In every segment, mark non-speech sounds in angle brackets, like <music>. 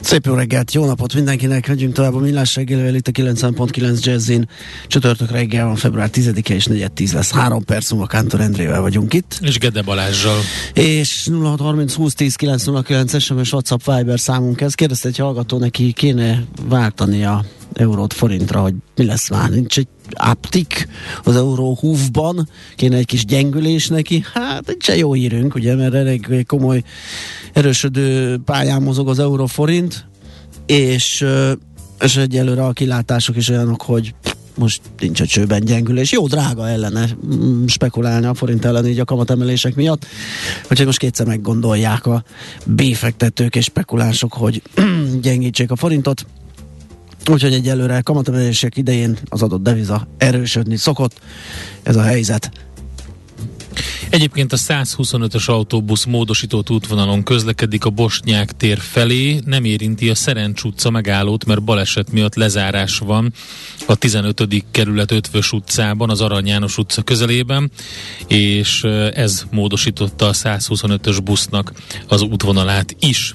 Szép jó reggelt, jó napot mindenkinek, megyünk tovább a Millás reggelivel itt a 90.9 Jazzin. Csütörtök reggel van, február 10-e és 4-10 lesz. Három perc múlva Kántor Endrével vagyunk itt. És Gede Balázsral. És 0630 20 10 909 SMS WhatsApp Viber számunk ez. Kérdezte egy hallgató, neki kéne váltani a eurót forintra, hogy mi lesz már, nincs egy aptik az euró húfban, kéne egy kis gyengülés neki, hát egy jó hírünk, ugye, mert elég komoly erősödő pályán mozog az euróforint, és, és egyelőre a kilátások is olyanok, hogy most nincs a csőben gyengülés. Jó drága ellene mm, spekulálni a forint ellen így a kamatemelések miatt. Úgyhogy most kétszer meggondolják a béfektetők és spekulánsok, hogy <clears throat> gyengítsék a forintot. Úgyhogy egyelőre kamatemelések idején az adott deviza erősödni szokott. Ez a helyzet. Egyébként a 125-ös autóbusz módosított útvonalon közlekedik a Bosnyák tér felé, nem érinti a Szerencs utca megállót, mert baleset miatt lezárás van a 15. kerület 5 utcában, az Arany János utca közelében, és ez módosította a 125-ös busznak az útvonalát is.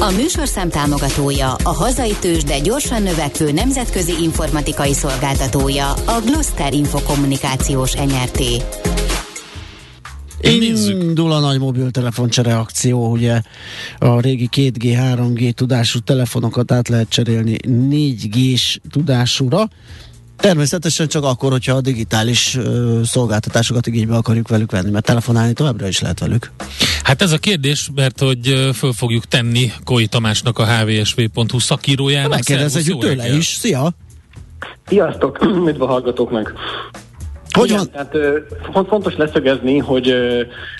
A műsorszám támogatója, a hazai tős, de gyorsan növekvő nemzetközi informatikai szolgáltatója, a Gloster Infokommunikációs NRT. Indul a nagy mobiltelefoncsere akció, ugye a régi 2G, 3G tudású telefonokat át lehet cserélni 4G-s tudásúra. Természetesen csak akkor, hogyha a digitális ö, szolgáltatásokat igénybe akarjuk velük venni, mert telefonálni továbbra is lehet velük. Hát ez a kérdés, mert hogy föl fogjuk tenni Koi Tamásnak a hvsv.hu szakírójának. Megkérdezhetjük tőle is. Szia! Sziasztok! <clears throat> Üdv a hallgatóknak! Hogy van? Tehát fontos leszögezni, hogy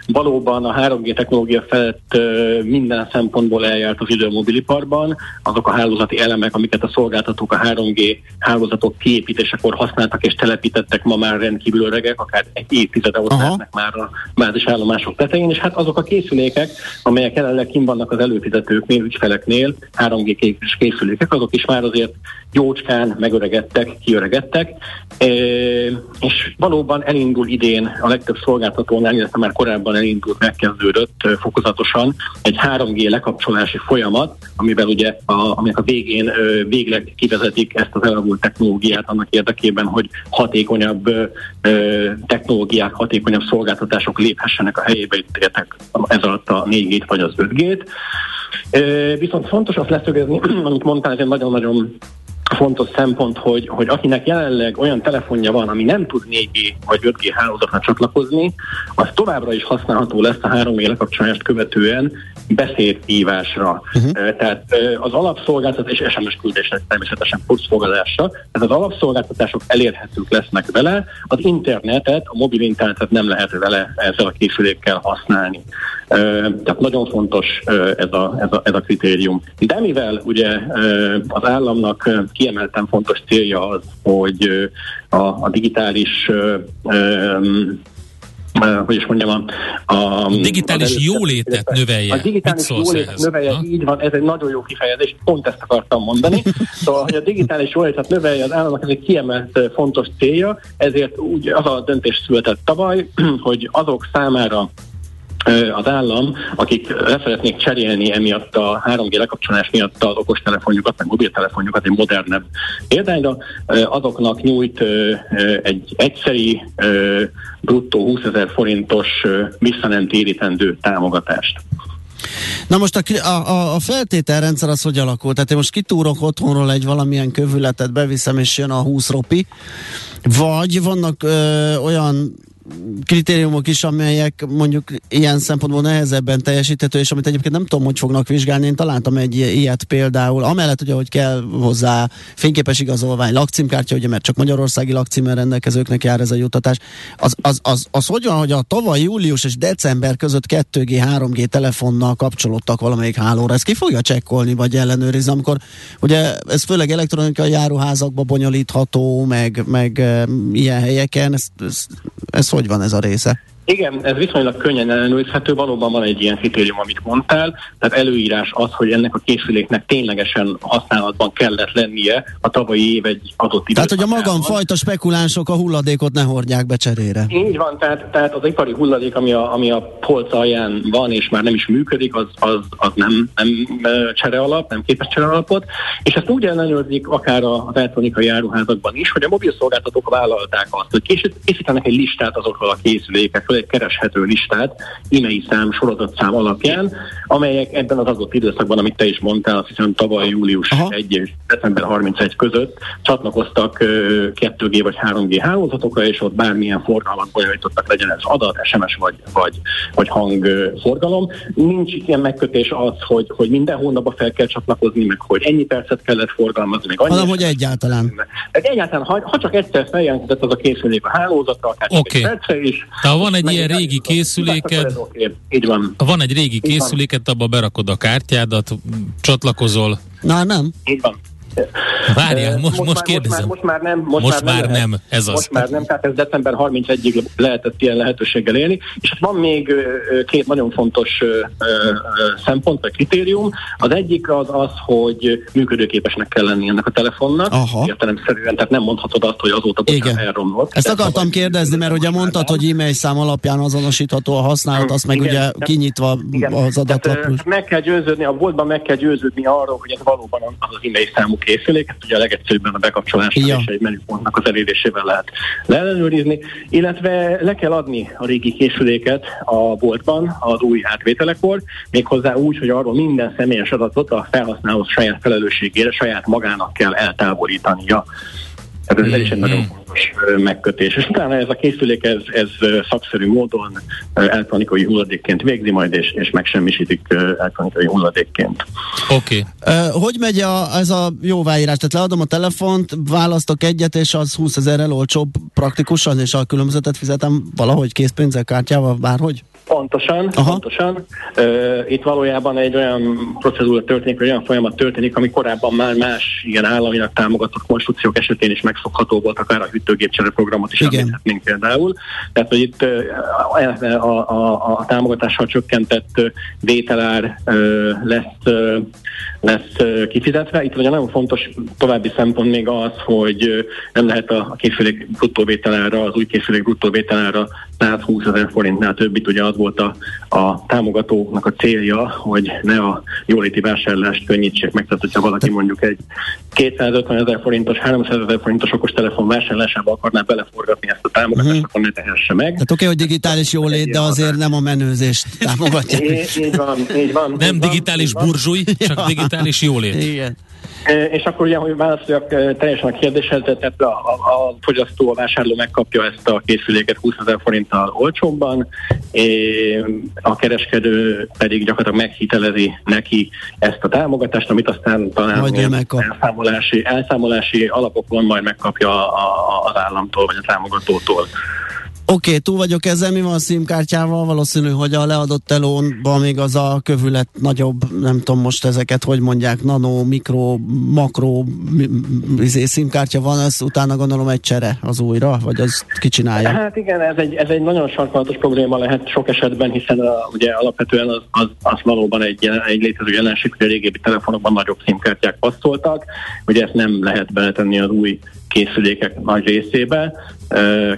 valóban a 3G technológia felett minden szempontból eljárt az idő a mobiliparban. Azok a hálózati elemek, amiket a szolgáltatók a 3G hálózatok kiépítésekor használtak és telepítettek, ma már rendkívül öregek, akár egy évtizede ott lehetnek már a bázis állomások tetején, és hát azok a készülékek, amelyek jelenleg kim vannak az előfizetőknél, ügyfeleknél, 3G készülékek, azok is már azért jócskán megöregedtek, kiöregedtek, és valóban elindul idén a legtöbb szolgáltatónál, illetve már korábban elindult, megkezdődött fokozatosan egy 3G lekapcsolási folyamat, amivel ugye a, aminek a végén végleg kivezetik ezt az elavult technológiát annak érdekében, hogy hatékonyabb technológiák, hatékonyabb szolgáltatások léphessenek a helyébe, értek ez alatt a 4G-t vagy az 5G-t. Viszont fontos azt leszögezni, <clears throat> amit mondtál, ez egy nagyon-nagyon fontos szempont, hogy, hogy akinek jelenleg olyan telefonja van, ami nem tud 4G vagy 5G hálózatra csatlakozni, az továbbra is használható lesz a 3G lekapcsolást követően beszédhívásra. Uh-huh. Tehát az alapszolgáltatás és SMS küldésre természetesen puszfogadásra, tehát az alapszolgáltatások elérhetők lesznek vele, az internetet, a mobil internetet nem lehet vele ezzel a készülékkel használni. Tehát nagyon fontos ez a, ez a, ez a kritérium. De mivel ugye az államnak kiemelten fontos célja az, hogy a, a digitális hogy is mondjam, a, a digitális a jólétet növelje. A digitális jólétet ehhez? növelje, ha? így van, ez egy nagyon jó kifejezés, pont ezt akartam mondani. <laughs> szóval, hogy a digitális jólétet növelje az államnak, ez egy kiemelt fontos célja, ezért úgy az a döntés született tavaly, <clears throat> hogy azok számára, az állam, akik le szeretnék cserélni emiatt a 3G lekapcsolás miatt az okostelefonjukat, meg mobiltelefonjukat egy modernebb példányra, azoknak nyújt egy egyszeri bruttó 20 ezer forintos visszanemtérítendő támogatást. Na most a, a, a feltételrendszer az hogy alakult? Tehát én most kitúrok otthonról egy valamilyen kövületet, beviszem és jön a 20 ropi, vagy vannak ö, olyan kritériumok is, amelyek mondjuk ilyen szempontból nehezebben teljesíthető, és amit egyébként nem tudom, hogy fognak vizsgálni. Én találtam egy ilyet például, amellett ugye, hogy kell hozzá fényképes igazolvány, lakcímkártya, ugye, mert csak magyarországi lakcímmel rendelkezőknek jár ez a juttatás. Az, az, az, az hogy van, hogy a tavaly július és december között 2G, 3G telefonnal kapcsolódtak valamelyik hálóra. Ezt ki fogja csekkolni, vagy ellenőrizni, amikor ugye ez főleg elektronikai járuházakba bonyolítható, meg, meg e, ilyen helyeken, ez, ez, ez hogy van ez a része? Igen, ez viszonylag könnyen ellenőrizhető, valóban van egy ilyen kritérium, amit mondtál, tehát előírás az, hogy ennek a készüléknek ténylegesen használatban kellett lennie a tavalyi év egy adott időszakában. Tehát, hogy a magamfajta spekulánsok a hulladékot ne hordják be cserére. Így van, tehát, tehát az ipari hulladék, ami a, ami a polc alján van, és már nem is működik, az, az, az nem, nem csere alap, nem képes csere alapot, és ezt úgy ellenőrzik akár az elektronikai áruházakban is, hogy a mobil szolgáltatók vállalták azt, hogy készítenek egy listát azokról a készülékekről, egy kereshető listát e-mail szám, sorozatszám alapján, amelyek ebben az adott időszakban, amit te is mondtál, azt hiszem tavaly július Aha. 1 és december 31 között csatlakoztak 2G vagy 3G hálózatokra, és ott bármilyen forgalmat bonyolítottak, legyen ez adat, SMS vagy, vagy, vagy hangforgalom. Nincs ilyen megkötés az, hogy, hogy minden hónapban fel kell csatlakozni, meg hogy ennyi percet kellett forgalmazni, meg annyi Hanem, hogy egyáltalán. De egyáltalán, ha, ha csak egyszer feljelentett az a készülék a hálózatra, akár okay. egy percre is. Tehát van egy ilyen régi készüléked, így van. van egy régi készüléket, abba berakod a kártyádat, csatlakozol. Na nem. Így van. Várjál, most, most, most kérdezem. Most már, most már nem. Most, most már, nem, nem, ez az. Most már nem, tehát ez december 31-ig lehetett ilyen lehetőséggel élni. És hát van még két nagyon fontos szempont, vagy kritérium. Az egyik az az, hogy működőképesnek kell lenni ennek a telefonnak. Aha. Értelemszerűen, tehát nem mondhatod azt, hogy azóta bocsánat elromlott. Ezt akartam kérdezni, mert ugye mondtad, hogy e-mail szám alapján azonosítható a használat, azt meg igen, ugye kinyitva igen. az adatlapról. Meg kell győződni, a boltban meg kell győződni arról, hogy ez valóban az az e-mail számú készülék, ezt ugye a legegyszerűbben a bekapcsolással ja. és egy menüpontnak az elérésével lehet leellenőrizni, illetve le kell adni a régi készüléket a boltban az új átvételekor, méghozzá úgy, hogy arról minden személyes adatot a felhasználó saját felelősségére, saját magának kell eltávolítania. Tehát ez is egy nagyon fontos megkötés. És utána ez a készülék, ez, ez szakszerű módon elektronikai hulladékként végzi majd, és, és megsemmisítik elektronikai hulladékként. Oké. Okay. Uh, hogy megy a, ez a jóváírás? Tehát leadom a telefont, választok egyet, és az 20 ezerrel olcsóbb praktikusan, és a különbözetet fizetem valahogy készpénzzel, kártyával, bárhogy? Pontosan, Aha. pontosan. Uh, itt valójában egy olyan procedúra történik, vagy olyan folyamat történik, ami korábban már más ilyen államinak támogatott konstrukciók esetén is megszokható volt, akár a hűtőgépcsere programot is említhetnénk például. Tehát, hogy itt uh, a, a, a támogatással csökkentett vételár lesz, lesz kifizetve. Itt ugye nagyon fontos további szempont még az, hogy nem lehet a készülék bruttó vételára, az új készülék bruttó vételára 120 ezer forintnál többit, ugye az volt a, a támogatóknak a célja, hogy ne a jóléti vásárlást könnyítsék meg, tehát hogyha valaki mondjuk egy 250 ezer forintos, 300 ezer forintos okostelefon vásárlásába akarná beleforgatni ezt a támogatást, uh-huh. akkor ne tehesse meg. Tehát oké, okay, hogy digitális jólét, de azért nem a menőzést <laughs> támogatja. így, így van, így van. Nem így digitális van, burzsúj, csak <laughs> digitális jólét. Igen. És akkor ugye, hogy válaszoljak teljesen a kérdéshez, tehát a, a, a fogyasztó, a vásárló megkapja ezt a készüléket 20 ezer forinttal olcsóbban, a kereskedő pedig gyakorlatilag meghitelezi neki ezt a támogatást, amit aztán talán elszámolási, elszámolási alapokon majd megkapja a, a, az államtól vagy a támogatótól. Oké, okay, túl vagyok ezzel, mi van a SIM-kártyával? Valószínű, hogy a leadott telónban még az a kövület nagyobb, nem tudom most ezeket, hogy mondják, nano, mikro, makro izé, SIM-kártya van, ez utána gondolom egy csere az újra, vagy az kicsinálja? Hát igen, ez egy, ez egy nagyon sarkalatos probléma lehet sok esetben, hiszen a, ugye alapvetően az, az, az valóban egy, egy létező jelenség, hogy a régebbi telefonokban nagyobb SIM-kártyák passzoltak, ugye ezt nem lehet beletenni az új készülékek nagy részébe,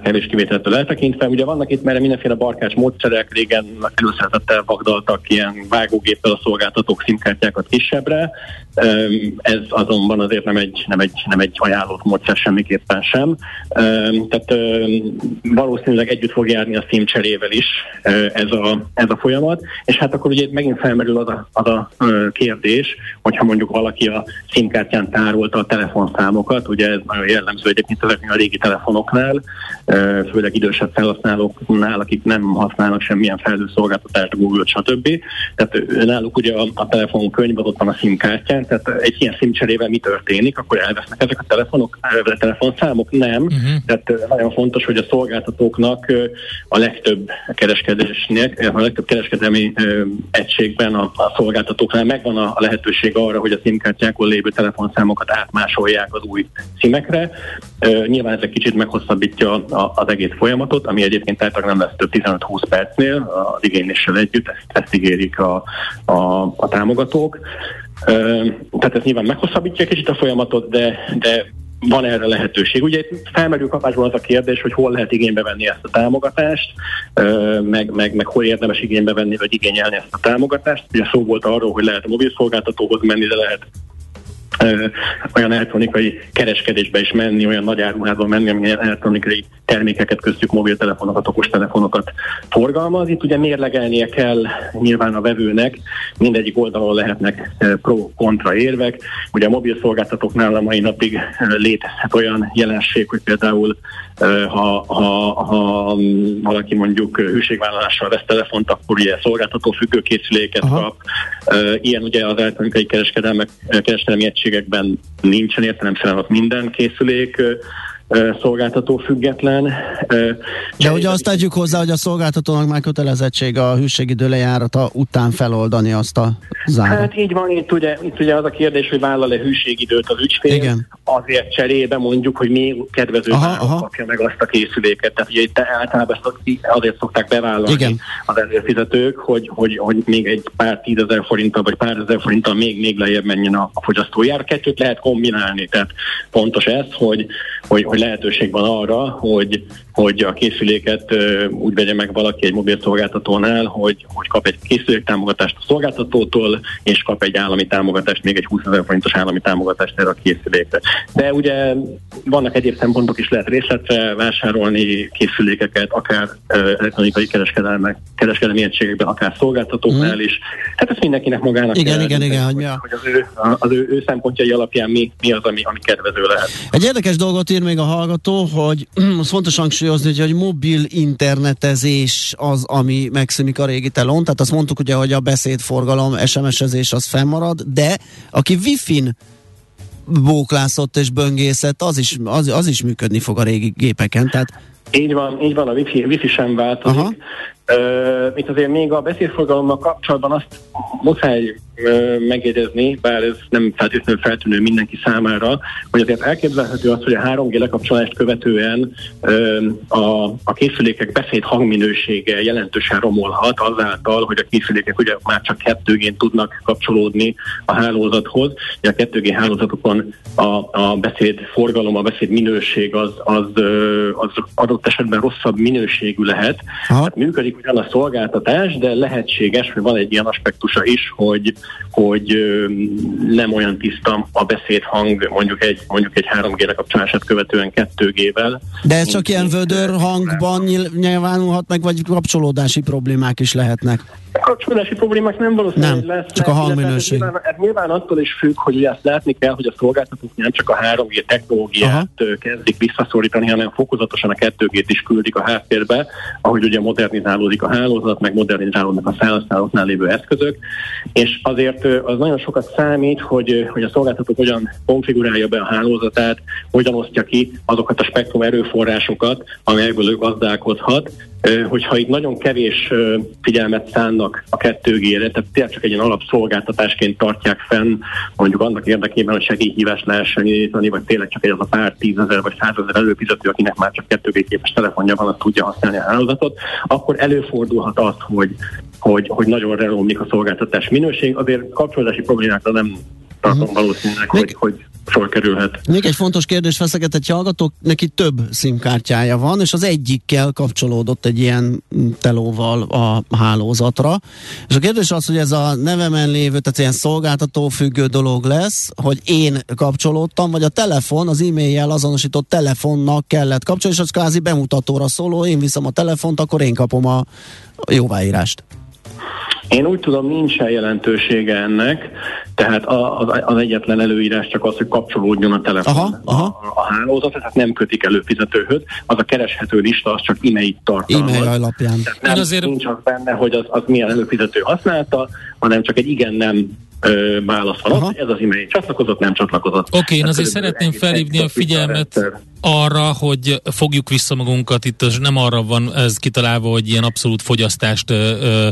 kevés kivételtől eltekintve. Ugye vannak itt mert mindenféle barkács módszerek, régen előszeretettel vagdaltak ilyen vágógéppel a szolgáltatók szimkártyákat kisebbre, ez azonban azért nem egy, nem egy, nem egy ajánlott módszer semmiképpen sem. Tehát valószínűleg együtt fog járni a SIM cserével is ez a, ez a folyamat, és hát akkor ugye megint felmerül az a, az a kérdés, hogyha mondjuk valaki a SIM-kártyán tárolta a telefonszámokat, ugye ez nagyon jellemző egyébként a régi telefonoknál, főleg idősebb felhasználóknál, akik nem használnak semmilyen felhőszolgáltatást, Google, stb. Tehát náluk ugye a, a telefon könyv ott van a SIM kártyán, tehát egy ilyen SIM cserével mi történik, akkor elvesznek ezek a telefonok, a telefonszámok? Nem. Uh-huh. Tehát nagyon fontos, hogy a szolgáltatóknak a legtöbb kereskedésnek, a legtöbb kereskedelmi egységben a, a szolgáltatóknál megvan a, a lehetőség arra, hogy a SIM kártyákon lévő telefonszámokat átmásolják az új szimekre. Nyilván ez egy kicsit meghosszabbítja a, az egész folyamatot, ami egyébként általában nem lesz több 15-20 percnél az igényléssel együtt, ezt, ezt ígérik a, a, a támogatók. Tehát ez nyilván meghosszabbítja kicsit a folyamatot, de, de van erre lehetőség. Ugye itt felmerül kapásból az a kérdés, hogy hol lehet igénybe venni ezt a támogatást, meg, meg, meg hol érdemes igénybe venni, vagy igényelni ezt a támogatást. Ugye szó volt arról, hogy lehet a mobil szolgáltatóhoz menni, de lehet olyan elektronikai kereskedésbe is menni, olyan nagy áruházba menni, ami elektronikai termékeket, köztük mobiltelefonokat, okostelefonokat forgalmaz. Itt ugye mérlegelnie kell nyilván a vevőnek, mindegyik oldalon lehetnek pro-kontra érvek. Ugye a mobil szolgáltatóknál a mai napig létezhet olyan jelenség, hogy például ha, ha, ha valaki mondjuk hűségvállalással vesz telefont, akkor ugye szolgáltató függőkészüléket Aha. kap. Ilyen ugye az elektronikai kereskedelmi egységekben nincsen értelemszerűen ott minden készülék szolgáltató független. De ugye azt tegyük hozzá, hogy a szolgáltatónak már kötelezettség a hűségidő lejárata után feloldani azt a zárat. Hát így van, itt ugye, itt ugye az a kérdés, hogy vállal-e hűségidőt az ügyfél, Igen. azért cserébe mondjuk, hogy még kedvező kapja meg azt a készüléket. Tehát ugye itt általában azért szokták bevállalni Igen. az előfizetők, hogy, hogy, hogy még egy pár tízezer forinttal, vagy pár ezer forinttal még, még lejjebb menjen a, a fogyasztójár. Kettőt lehet kombinálni, tehát fontos ez, hogy, hogy, hogy lehetőség van arra, hogy, hogy a készüléket úgy vegye meg valaki egy mobil szolgáltatónál, hogy, hogy kap egy készülék támogatást a szolgáltatótól, és kap egy állami támogatást, még egy 20 ezer forintos állami támogatást erre a készülékre. De ugye vannak egyéb szempontok is, lehet részletre vásárolni készülékeket, akár elektronikai kereskedelmek, kereskedelmi egységekben, akár szolgáltatóknál hmm. is. Hát ez mindenkinek magának igen, kell, igen, igen, hogy, hogy az, ő, az ő, ő szempontjai alapján mi, mi az, ami, ami kedvező lehet. Egy érdekes dolgot ír még a hallgató, hogy <clears throat> fontos hangsúlyozni, hogy, hogy mobil internetezés az, ami megszűnik a régi telón, tehát azt mondtuk ugye, hogy a beszédforgalom, SMS-ezés az fennmarad, de aki wifi-n bóklászott és böngészett, az is, az, az is működni fog a régi gépeken, tehát így van, így van, a wifi, wifi sem változik. Aha. Itt azért még a beszédforgalommal kapcsolatban azt muszáj megjegyezni, bár ez nem feltétlenül feltűnő mindenki számára, hogy azért elképzelhető az, hogy a 3G lekapcsolást követően a, a készülékek beszéd hangminősége jelentősen romolhat azáltal, hogy a készülékek ugye már csak 2G-n tudnak kapcsolódni a hálózathoz. A 2G hálózatokon a, a beszéd forgalom, a beszéd minőség az, az, az adott esetben rosszabb minőségű lehet. Hát működik ugyan a szolgáltatás, de lehetséges, hogy van egy ilyen aspektusa is, hogy hogy nem olyan tiszta a beszédhang mondjuk egy, mondjuk egy 3G lekapcsolását követően 2G-vel. De ez csak ilyen vödör hangban nyilvánulhat meg, vagy kapcsolódási problémák is lehetnek? A kapcsolódási problémák nem valószínűleg nem, lesz. csak a hangminőség. Ez nyilván, ez nyilván attól is függ, hogy ugye azt látni kell, hogy a szolgáltatók nem csak a 3G technológiát Aha. kezdik visszaszorítani, hanem fokozatosan a 2G-t is küldik a háttérbe, ahogy ugye modernizálódik a hálózat, meg modernizálódnak a felhasználóknál lévő eszközök, és azért az nagyon sokat számít, hogy, hogy a szolgáltató hogyan konfigurálja be a hálózatát, hogyan osztja ki azokat a spektrum erőforrásokat, amelyekből ő gazdálkodhat, hogyha itt nagyon kevés figyelmet szánnak a 2G-re, tehát tényleg csak egy ilyen alapszolgáltatásként tartják fenn, mondjuk annak érdekében, hogy segélyhívást lehessen indítani, vagy tényleg csak egy az a pár tízezer vagy százezer előfizető, akinek már csak 2G képes telefonja van, az tudja használni a hálózatot, akkor előfordulhat az, hogy, hogy, hogy nagyon relomlik a szolgáltatás minőség. Azért kapcsolódási problémákra nem tartom uh-huh. valószínűleg, Még... hogy, hogy sor kerülhet. Még egy fontos kérdés feszeget egy hallgató, neki több szimkártyája van, és az egyikkel kapcsolódott egy ilyen telóval a hálózatra. És a kérdés az, hogy ez a nevemen lévő, tehát ilyen szolgáltató függő dolog lesz, hogy én kapcsolódtam, vagy a telefon, az e-mailjel azonosított telefonnak kellett kapcsolni, és az kvázi bemutatóra szóló, én viszem a telefont, akkor én kapom a jóváírást. Én úgy tudom, nincsen jelentősége ennek, tehát az, az egyetlen előírás csak az, hogy kapcsolódjon a telefon aha, aha. A, a hálózat, tehát nem kötik előfizetőhöz, az a kereshető lista, az csak e-mail tartalmaz. E-mail alapján. Tehát nem, azért... nincs az benne, hogy az, az milyen előfizető használta, hanem csak egy igen-nem válasz van ez az e-mail csatlakozott, nem csatlakozott. Oké, okay, én azért szeretném felhívni a figyelmet arra, hogy fogjuk vissza magunkat, itt nem arra van ez kitalálva, hogy ilyen abszolút fogyasztást ö,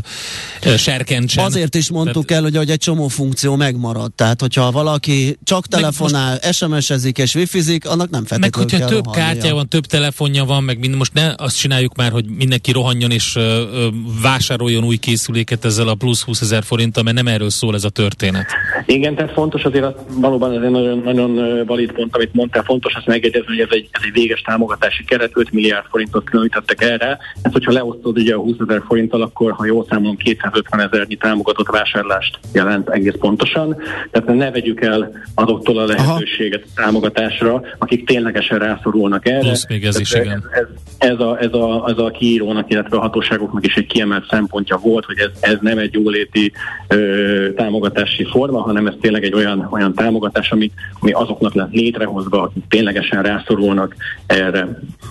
ö, serkentsen. Azért is mondtuk Tehát, el, hogy, hogy egy csomó funkció megmarad. Tehát, hogyha valaki csak telefonál, most, SMS-ezik és wifizik, annak nem feltétlenül Meg hogyha több kártya van, több telefonja van, meg mind, most ne azt csináljuk már, hogy mindenki rohanjon és ö, ö, vásároljon új készüléket ezzel a plusz 20 ezer forinttal, mert nem erről szól ez a történet. Igen, tehát fontos azért, az, valóban ez egy nagyon, nagyon valid pont, amit mondtál, fontos azt megjegyezni, hogy ez egy egy, ez egy véges támogatási keret, 5 milliárd forintot különítettek erre. Ez, hogyha leosztod ugye a 20 ezer forinttal, akkor ha jól számolom 250 ezernyi támogatott vásárlást jelent egész pontosan. Tehát ne vegyük el azoktól a lehetőséget a támogatásra, akik ténylegesen rászorulnak erre. Plusz még ez is, igen. Ez, ez, ez, a, ez, a, ez a kiírónak, illetve a hatóságoknak is egy kiemelt szempontja volt, hogy ez, ez nem egy jóléti ö, támogatási forma, hanem ez tényleg egy olyan, olyan támogatás, ami, ami azoknak lett létrehozva, akik ténylegesen rászorulnak szólnak erre.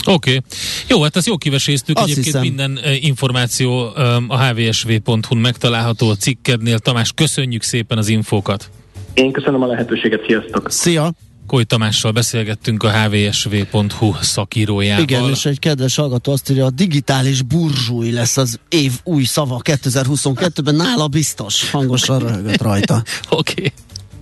Oké. Okay. Jó, hát ezt jó kiveséztük. Azt Egyébként hiszem. minden információ a hvsv.hu-n megtalálható a cikkednél. Tamás, köszönjük szépen az infókat. Én köszönöm a lehetőséget, sziasztok! Szia! Koly Tamással beszélgettünk a hvsv.hu szakírójával. Igen, és egy kedves hallgató azt írja, a digitális burzsúj lesz az év új szava 2022-ben, nála biztos. Hangosan röhögött rajta. <laughs> Oké. Okay.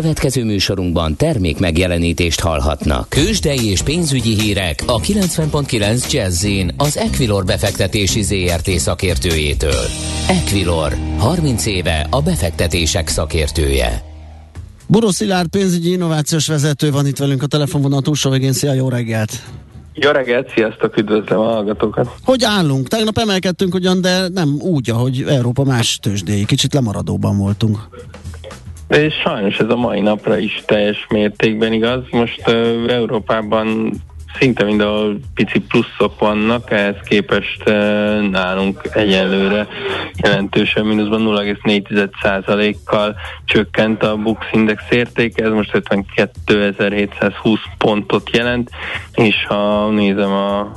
Következő műsorunkban termék megjelenítést hallhatnak. Kősdei és pénzügyi hírek a 90.9 jazz az Equilor befektetési ZRT szakértőjétől. Equilor, 30 éve a befektetések szakértője. Buró Szilárd pénzügyi innovációs vezető van itt velünk a telefonvonal túlsó végén. Szia, jó reggelt! Jó reggelt, sziasztok, üdvözlöm a hallgatókat! Hogy állunk? Tegnap emelkedtünk ugyan, de nem úgy, ahogy Európa más tőzsdéi. Kicsit lemaradóban voltunk. És sajnos ez a mai napra is teljes mértékben igaz. Most uh, Európában szinte mindenhol pici pluszok vannak, ehhez képest uh, nálunk egyelőre jelentősen mínuszban 0,4%-kal csökkent a Bux Index értéke, ez most 52.720 pontot jelent, és ha nézem a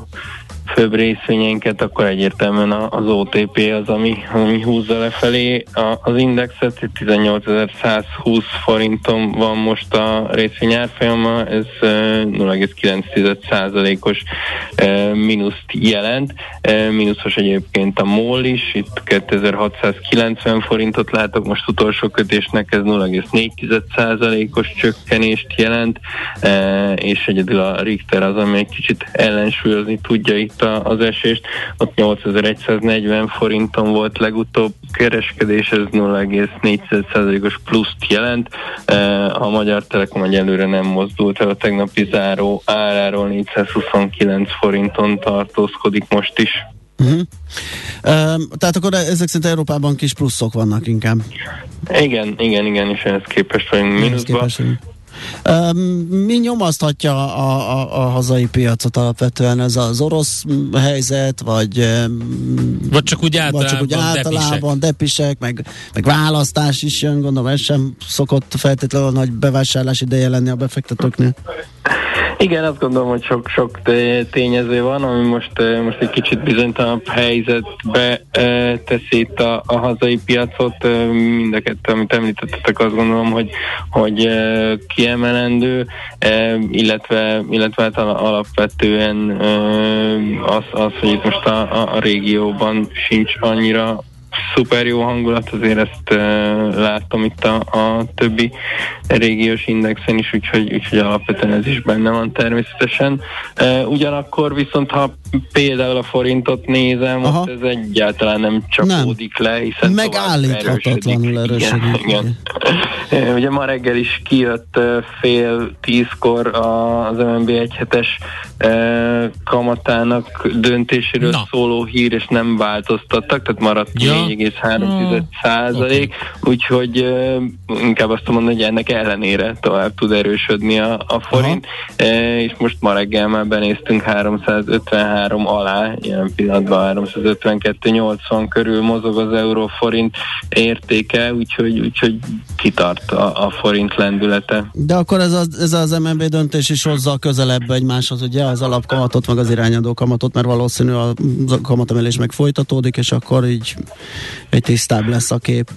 főbb részvényeinket, akkor egyértelműen az OTP az, ami, ami húzza lefelé az indexet. 18.120 forinton van most a részvény árfolyama, ez 0,9%-os mínuszt jelent. Mínuszos egyébként a MOL is, itt 2690 forintot látok, most utolsó kötésnek ez 0,4%-os csökkenést jelent, és egyedül a Richter az, ami egy kicsit ellensúlyozni tudja itt a, az esést, ott 8140 forinton volt legutóbb kereskedés, ez 0,4%-os pluszt jelent. E, a Magyar Telekom egyelőre nem mozdult el a tegnapi záró áráról 429 forinton tartózkodik most is. Uh-huh. Uh, tehát akkor ezek szerint Európában kis pluszok vannak inkább. Igen, igen, igen, és ehhez képest vagyunk mínuszban. Mi nyomaszthatja a, a, a hazai piacot alapvetően? Ez az orosz helyzet, vagy, vagy csak úgy általában, vagy csak úgy általában depisek, meg, meg választás is jön, gondolom ez sem szokott feltétlenül nagy bevásárlás ideje lenni a befektetőknél. Igen, azt gondolom, hogy sok-sok tényező van, ami most, most egy kicsit bizonytalanabb helyzetbe teszi itt a, a hazai piacot. Mind amit említettetek, azt gondolom, hogy, hogy kiemelendő, illetve, illetve hát alapvetően az, az, hogy itt most a, a régióban sincs annyira szuper jó hangulat, azért ezt uh, láttam itt a, a többi régiós indexen is, úgyhogy, úgyhogy alapvetően ez is benne van természetesen. Uh, ugyanakkor viszont, ha például a forintot nézem, Aha. ott ez egyáltalán nem csapódik nem. le, hiszen Megállíthatatlanul erősödik. Igen, igen. igen. <laughs> Ugye ma reggel is kijött fél tízkor az MNB egyhetes kamatának döntéséről Na. szóló hír, és nem változtattak, tehát maradt ja. 4,3 százalék, okay. úgyhogy inkább azt mondom, hogy ennek ellenére tovább tud erősödni a, a forint, uh, és most ma reggel már benéztünk 353 alá, ilyen pillanatban 352-80 körül mozog az euró-forint értéke, úgyhogy, úgyhogy kitart a, a forint lendülete. De akkor ez az, ez az MNB döntés is hozza közelebb egymáshoz, ugye az alapkamatot, meg az irányadó kamatot, mert valószínű a kamatemelés meg folytatódik, és akkor így egy tisztább lesz a kép.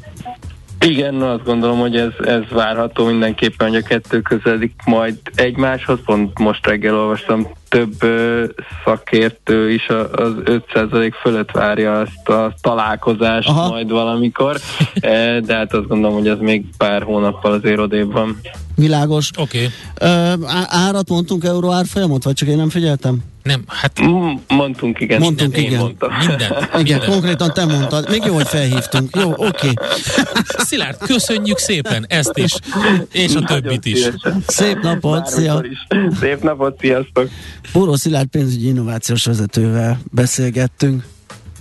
Igen, azt gondolom, hogy ez, ez várható mindenképpen, hogy a kettő közeledik majd egymáshoz. Pont most reggel olvastam több szakértő is az 5% fölött várja azt a találkozást Aha. majd valamikor, <laughs> de hát azt gondolom, hogy ez még pár hónappal azért odébb van. Világos. Oké. Okay. árat mondtunk euró árfolyamot, vagy csak én nem figyeltem? Nem, hát... Mondtunk, igen. Mondtunk, igen. Mondtam. Minden. Igen, minden. <laughs> konkrétan te mondtad. Még jó, hogy felhívtunk. Jó, oké. Okay. Szilárd, köszönjük szépen ezt is, és a többit is. Szép napot, szia! Szép napot, sziasztok! Bóró Szilárd pénzügyi innovációs vezetővel beszélgettünk.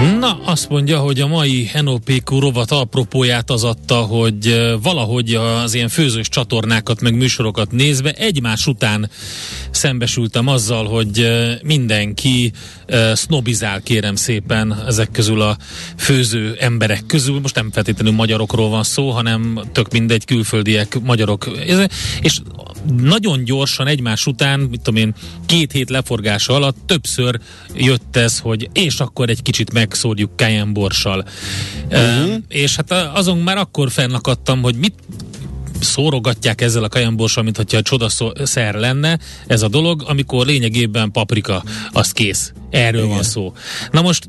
Na, azt mondja, hogy a mai NOPQ rovat apropóját az adta, hogy valahogy az ilyen főzős csatornákat meg műsorokat nézve egymás után szembesültem azzal, hogy mindenki sznobizál kérem szépen ezek közül a főző emberek közül. Most nem feltétlenül magyarokról van szó, hanem tök mindegy külföldiek, magyarok. És nagyon gyorsan egymás után, mit tudom én, két hét leforgása alatt többször jött ez, hogy és akkor egy kicsit megszórjuk cayenne borssal. Uh-huh. Uh, és hát azon már akkor fennakadtam, hogy mit szórogatják ezzel a kajamborssal, mint hogyha csodaszer lenne ez a dolog, amikor lényegében paprika, az kész. Erről Igen. van szó. Na most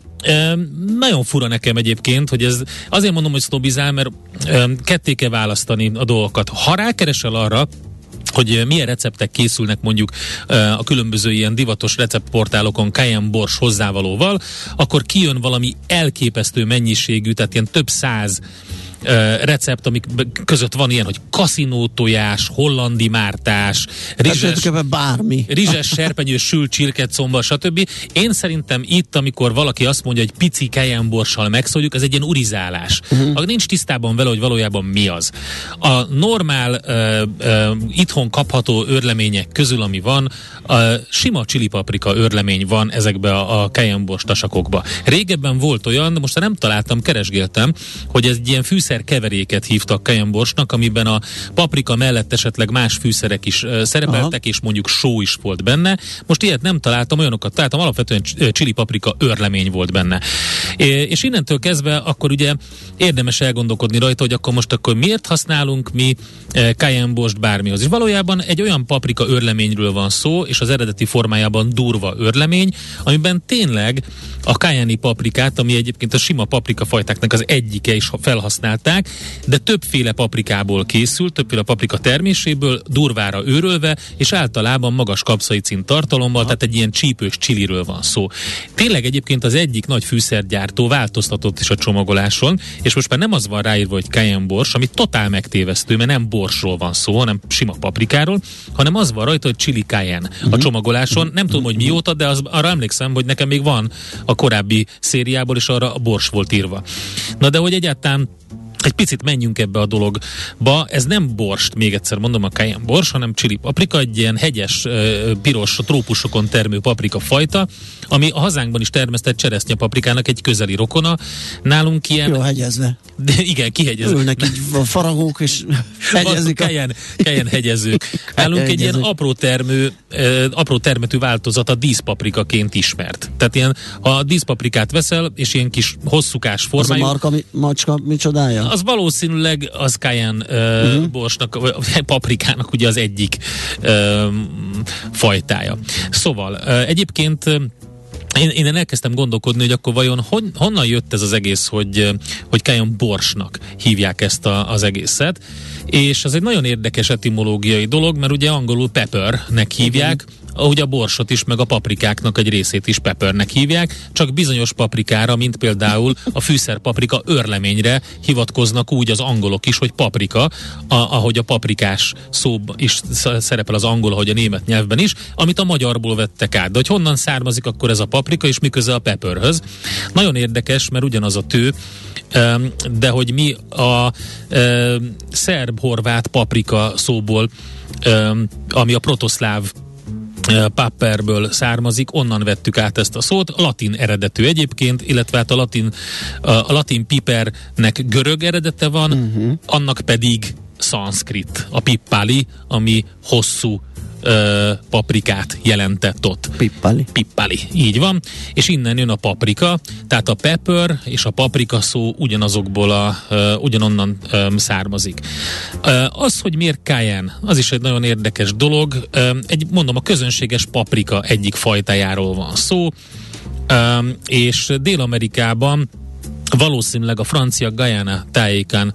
nagyon fura nekem egyébként, hogy ez azért mondom, hogy sznobizál, mert ketté kell választani a dolgokat. Ha rákeresel arra, hogy milyen receptek készülnek mondjuk a különböző ilyen divatos receptportálokon Cayenne bors hozzávalóval, akkor kijön valami elképesztő mennyiségű, tehát ilyen több száz recept, amik között van ilyen, hogy kaszinó tojás, hollandi mártás, rizses, hát, bármi. rizses serpenyő, sült csirkecomba, stb. Én szerintem itt, amikor valaki azt mondja, hogy pici borssal megszóljuk, ez egy ilyen urizálás. Uh-huh. Nincs tisztában vele, hogy valójában mi az. A normál uh, uh, itthon kapható örlemények közül, ami van, a sima csilipaprika örlemény van ezekbe a, a kejembors tasakokba. Régebben volt olyan, de most nem találtam, keresgéltem, hogy ez egy ilyen fűszer fűszer keveréket hívtak kajemborsnak, amiben a paprika mellett esetleg más fűszerek is szerepeltek, Aha. és mondjuk só is volt benne. Most ilyet nem találtam, olyanokat találtam, alapvetően csili paprika örlemény volt benne. És innentől kezdve akkor ugye érdemes elgondolkodni rajta, hogy akkor most akkor miért használunk mi kajemborst bármihoz. És valójában egy olyan paprika örleményről van szó, és az eredeti formájában durva örlemény, amiben tényleg a kajeni paprikát, ami egyébként a sima paprika fajtáknak az egyike is felhasznált gyártották, de többféle paprikából készült, többféle paprika terméséből, durvára őrölve, és általában magas kapszaicin tartalommal, Aha. tehát egy ilyen csípős csiliről van szó. Tényleg egyébként az egyik nagy fűszergyártó változtatott is a csomagoláson, és most már nem az van ráírva, hogy cayenne bors, ami totál megtévesztő, mert nem borsról van szó, hanem sima paprikáról, hanem az van rajta, hogy chili cayenne a mhm. csomagoláson. Nem tudom, hogy mióta, de az, arra emlékszem, hogy nekem még van a korábbi szériából, és arra a bors volt írva. Na de hogy egyáltalán egy picit menjünk ebbe a dologba. Ez nem borst, még egyszer mondom, a cayenne bors, hanem chili paprika, egy ilyen hegyes, piros, trópusokon termő paprika fajta, ami a hazánkban is termesztett cseresznye paprikának egy közeli rokona. Nálunk ilyen... Jó hegyezve. De igen, kihegyezve. Ülnek így a faragók, és <laughs> hegyezik. A... Kelyen hegyezők. Nálunk egy ilyen apró termő, apró termetű változat a díszpaprikaként ismert. Tehát ilyen, ha a díszpaprikát veszel, és ilyen kis hosszúkás formájú... Az a marka mi, macska micsodája? Az valószínűleg az cayenne uh, uh-huh. borsnak, vagy paprikának ugye az egyik uh, fajtája. Szóval uh, egyébként én, én elkezdtem gondolkodni, hogy akkor vajon hon, honnan jött ez az egész, hogy, hogy Cayenne borsnak hívják ezt a, az egészet, és ez egy nagyon érdekes etimológiai dolog, mert ugye angolul peppernek hívják, uh-huh ahogy a borsot is, meg a paprikáknak egy részét is peppernek hívják, csak bizonyos paprikára, mint például a fűszerpaprika örleményre hivatkoznak úgy az angolok is, hogy paprika, a, ahogy a paprikás szó is szerepel az angol, ahogy a német nyelvben is, amit a magyarból vettek át. De hogy honnan származik akkor ez a paprika, és miköze a pepperhöz? Nagyon érdekes, mert ugyanaz a tő, de hogy mi a szerb-horvát paprika szóból, ami a protoszláv Papperből származik, onnan vettük át ezt a szót, latin eredetű egyébként, illetve hát a latin, a latin pipernek görög eredete van, uh-huh. annak pedig szanszkrit, a pippali, ami hosszú ö, paprikát jelentett ott. Pippali. Pippali, így van. És innen jön a paprika, tehát a pepper és a paprika szó ugyanazokból a, ö, ugyanonnan ö, származik. Ö, az, hogy miért cayenne, az is egy nagyon érdekes dolog. Ö, egy, mondom, a közönséges paprika egyik fajtájáról van szó, ö, és Dél-Amerikában valószínűleg a francia Guyana tájékán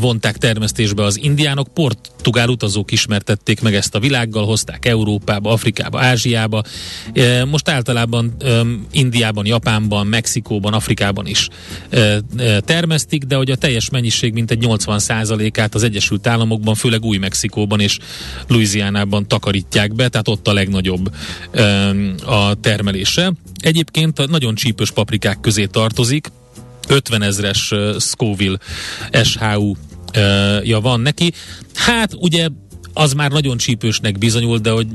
vonták termesztésbe az indiánok, portugál utazók ismertették meg ezt a világgal, hozták Európába, Afrikába, Ázsiába. Most általában Indiában, Japánban, Mexikóban, Afrikában is termesztik, de hogy a teljes mennyiség mintegy 80%-át az Egyesült Államokban, főleg Új-Mexikóban és Louisianában takarítják be, tehát ott a legnagyobb a termelése. Egyébként nagyon csípős paprikák közé tartozik, 50 ezres Scoville SHU ja van neki. Hát ugye az már nagyon csípősnek bizonyul, de hogy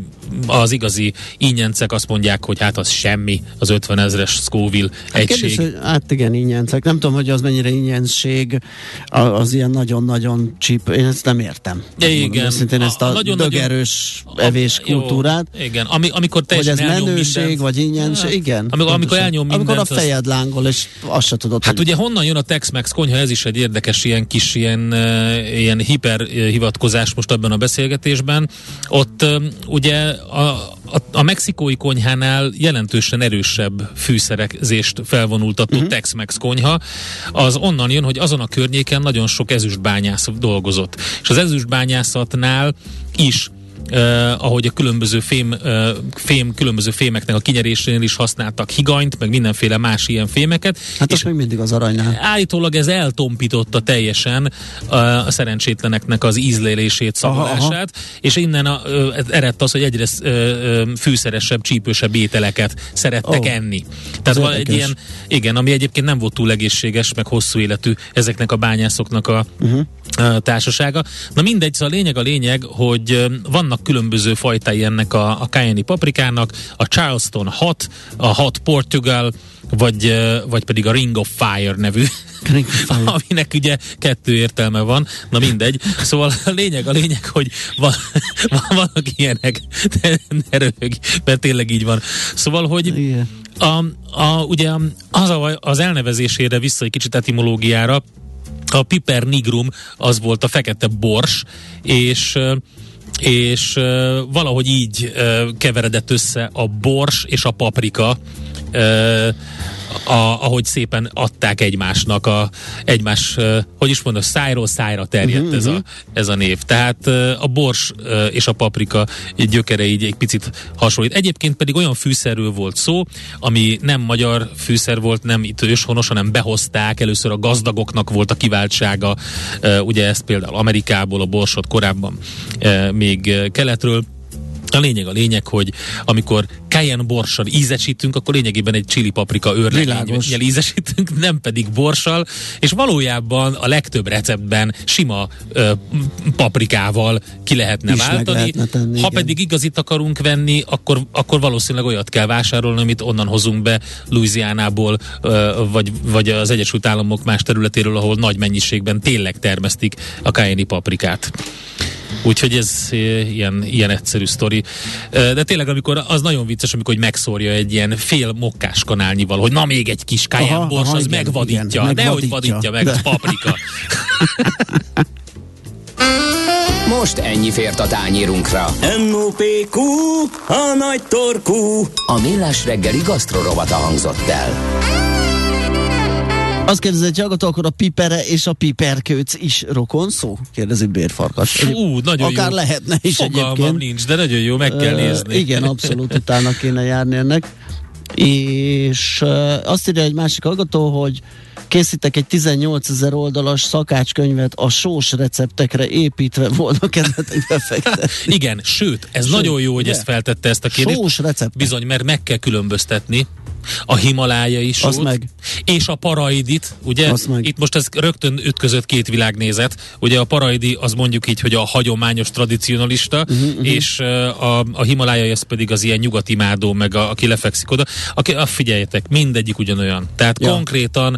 az igazi ingyencek azt mondják, hogy hát az semmi, az 50 ezres Scoville hát egység. Kérdés, hogy, hát igen, ingyencek. Nem tudom, hogy az mennyire ingyenség, az ilyen nagyon-nagyon csíp. Én ezt nem értem. Ja, igen. Szintén ezt a, a nagyon dögerős evés a, kultúrát. Jó, igen, Ami, amikor teljesen Hogy ez menőség, mindent. vagy ingyenség, ja. igen. Amikor, amikor elnyom mindent. Amikor a fejed lángol, és azt se tudod. Hát hogy... ugye honnan jön a Tex-Mex konyha, ez is egy érdekes ilyen kis ilyen, uh, ilyen hiperhivatkozás most ebben a beszélgetésben beszélgetésben, ott ugye a, a, a mexikói konyhánál jelentősen erősebb fűszerezést felvonultató uh-huh. Tex-Mex konyha, az onnan jön, hogy azon a környéken nagyon sok ezüstbányász dolgozott. És az ezüstbányászatnál is Uh, ahogy a különböző fém, uh, fém, különböző fémeknek a kinyerésénél is használtak higanyt, meg mindenféle más ilyen fémeket. Hát és még mindig az aranynál. Állítólag ez eltompította teljesen uh, a szerencsétleneknek az ízlélését, aha, aha. és innen a, uh, eredt az, hogy egyre uh, fűszeresebb, csípősebb ételeket szerettek oh, enni. Tehát van egy ilyen, igen, ami egyébként nem volt túl egészséges, meg hosszú életű ezeknek a bányászoknak a uh-huh. társasága. Na mindegy, szóval a lényeg a lényeg, hogy vannak vannak különböző fajtái ennek a, a cayenne paprikának, a Charleston Hot, a Hot Portugal, vagy, vagy pedig a Ring of Fire nevű, <laughs> aminek ugye kettő értelme van, na mindegy. Szóval a lényeg, a lényeg, hogy van, <laughs> van, vannak ilyenek, de ne röhög, mert tényleg így van. Szóval, hogy a, a, ugye az, a, az elnevezésére vissza egy kicsit etimológiára, a piper nigrum az volt a fekete bors, és és valahogy így keveredett össze a bors és a paprika a, ahogy szépen adták egymásnak a egymás, hogy is mondom, szájról szájra terjedt uh-huh, ez, a, ez a név. Tehát a bors és a paprika gyökere így egy picit hasonlít. Egyébként pedig olyan fűszerről volt szó, ami nem magyar fűszer volt, nem itt őshonos, hanem behozták, először a gazdagoknak volt a kiváltsága, ugye ezt például Amerikából, a borsot korábban még keletről, a lényeg a lényeg, hogy amikor cayenne borssal ízesítünk, akkor lényegében egy chili paprika őrlegényel ízesítünk, <laughs> nem pedig borssal, és valójában a legtöbb receptben sima ö, paprikával ki lehetne Is váltani. Lehetne tenni, ha igen. pedig igazit akarunk venni, akkor, akkor valószínűleg olyat kell vásárolni, amit onnan hozunk be Louisianából, ö, vagy, vagy az Egyesült Államok más területéről, ahol nagy mennyiségben tényleg termesztik a cayenne paprikát. Úgyhogy ez ilyen, ilyen egyszerű sztori. De tényleg, amikor az nagyon vicces, amikor hogy megszórja egy ilyen fél mokkás kanálnyival, hogy na még egy kis kájánbors, az igen, megvadítja. Igen, megvadítja. Nehogy vadítja meg, az paprika. <laughs> Most ennyi fért a tányírunkra. M.O.P.Q. A nagy torkú. A millás reggeli gasztrorovata hangzott el. Azt kérdezi egy hallgató, akkor a pipere és a piperkőc is rokon szó? Kérdezi Bérfarkas. Fú, nagyon Akár jó. lehetne is Fogalmam egyébként. nincs, de nagyon jó, meg kell uh, nézni. Igen, abszolút utána kéne járni ennek. És uh, azt írja egy másik hallgató, hogy készítek egy 18 ezer oldalas szakácskönyvet a sós receptekre építve volna kezdetek befektetni. <laughs> Igen, sőt, ez sőt, nagyon jó, hogy de? ezt feltette ezt a kérdést. Sós recept. Bizony, mert meg kell különböztetni a Himalájai sót, meg. és a paraidit, ugye? meg. Itt most ez rögtön ütközött két világnézet. Ugye a paraidi az mondjuk így, hogy a hagyományos tradicionalista, uh-huh, uh-huh. és a, a Himalájai ez pedig az ilyen nyugati mádó, meg a, aki lefekszik oda. Aki, a, figyeljetek, mindegyik ugyanolyan. Tehát ja. konkrétan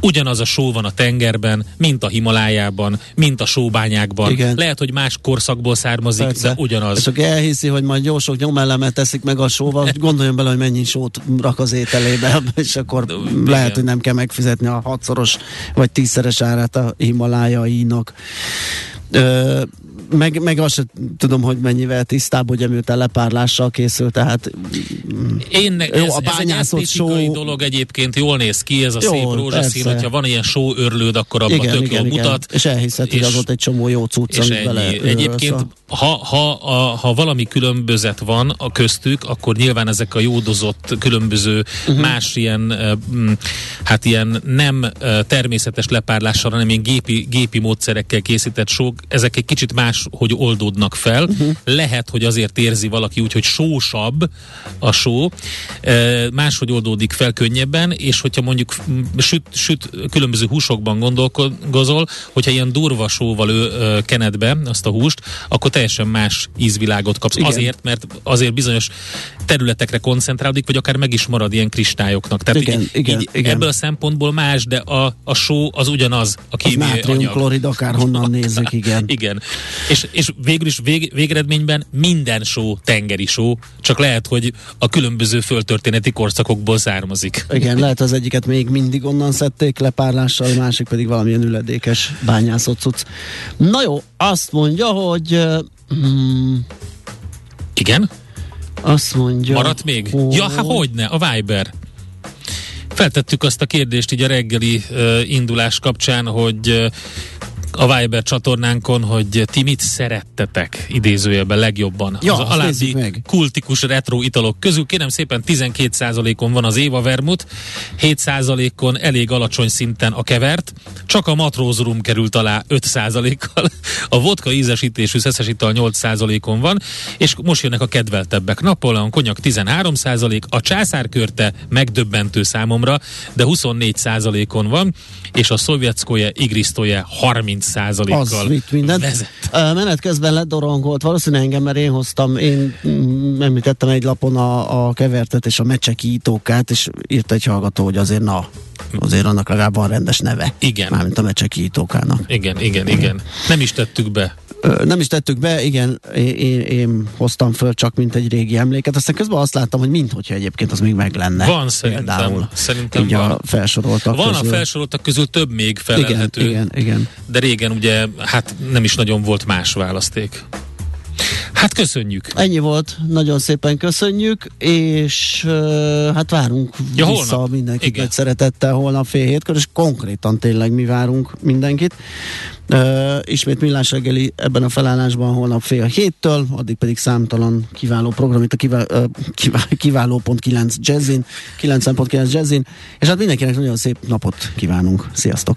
ugyanaz a só van a tengerben, mint a Himalájában, mint a sóbányákban. Igen. Lehet, hogy más korszakból származik, Persze. de ugyanaz. És aki elhiszi, hogy majd jó sok nyomelemet teszik meg a sóval, <laughs> gondoljon bele, hogy mennyi sót rak az ételébe, <laughs> és akkor Igen. lehet, hogy nem kell megfizetni a hatszoros vagy tízszeres árát a Himalájainak. Ö, meg, meg azt sem tudom, hogy mennyivel tisztább, hogy miután lepárlással készül, tehát én ne, jó, ez, a ez egy só... dolog egyébként, jól néz ki, ez a jó, szép rózsaszín, persze. hogyha van ilyen só örlőd, akkor abban igen, tök igen, jól igen. mutat. És elhiszed, hogy az ott egy csomó jó cucc, és ennyi. Bele Egyébként, ha, ha, a, ha valami különbözet van a köztük, akkor nyilván ezek a jódozott, különböző uh-huh. más ilyen, hát ilyen nem természetes lepárlással, hanem ilyen gépi, gépi módszerekkel készített sók, ezek egy kicsit más hogy oldódnak fel. Uh-huh. Lehet, hogy azért érzi valaki úgy, hogy sósabb a só, máshogy oldódik fel könnyebben, és hogyha mondjuk süt, süt különböző húsokban gondolkozol, hogyha ilyen durva sóval ő, kened be azt a húst, akkor teljesen más ízvilágot kapsz. Igen. Azért, mert azért bizonyos területekre koncentrálódik, vagy akár meg is marad ilyen kristályoknak. Tehát igen, így, igen, így igen. ebből a szempontból más, de a, a só az ugyanaz a kémiai akár honnan nézzük, igen. <laughs> igen. És, és végül is vég, végeredményben minden só tengeri só, csak lehet, hogy a különböző földtörténeti korszakokból származik. Igen, lehet az egyiket még mindig onnan szedték le párlással, a másik pedig valamilyen üledékes bányászott cucc. Na jó, azt mondja, hogy... Hmm, igen? Azt mondja... Maradt még? Hogy... Ja, hát hogyne, a Viber. Feltettük azt a kérdést így a reggeli uh, indulás kapcsán, hogy uh, a Viber csatornánkon, hogy ti mit szerettetek idézőjelben legjobban. Ja, az alábbi kultikus retro italok közül. Kérem szépen 12%-on van az Éva Vermut, 7%-on elég alacsony szinten a kevert, csak a matrózrum került alá 5%-kal, a vodka ízesítésű szeszes ital 8%-on van, és most jönnek a kedveltebbek. Napoleon konyak 13%, a császárkörte megdöbbentő számomra, de 24%-on van, és a szovjetszkoje igrisztoje 30 százalékkal Az vitt mindent. Vezet. Menet közben ledorongolt, valószínűleg engem, mert én hoztam, én mm, említettem egy lapon a, a kevertet és a mecseki ítókát, és írt egy hallgató, hogy azért na, azért annak legalább van rendes neve. Igen. Mármint a mecseki ítókának. Igen, igen, igen. Nem is tettük be. Nem is tettük be, igen, én, én, én hoztam föl csak mint egy régi emléket, aztán közben azt láttam, hogy minthogyha egyébként az még meg lenne. Van szerintem. Például, szerintem van. a felsoroltak Van közül. a felsoroltak közül több még felelhető. Igen, igen, igen. De régen ugye, hát nem is nagyon volt más választék. Hát köszönjük. Ennyi volt, nagyon szépen köszönjük, és hát várunk ja, vissza holnap. mindenkit Igen. nagy szeretettel holnap fél hétkor, és konkrétan tényleg mi várunk mindenkit. Uh, ismét millás reggeli ebben a felállásban holnap fél héttől, addig pedig számtalan kiváló program itt a kivál, uh, kivál, kiváló.9 jazzin, 9.9 jazzin, és hát mindenkinek nagyon szép napot kívánunk. Sziasztok!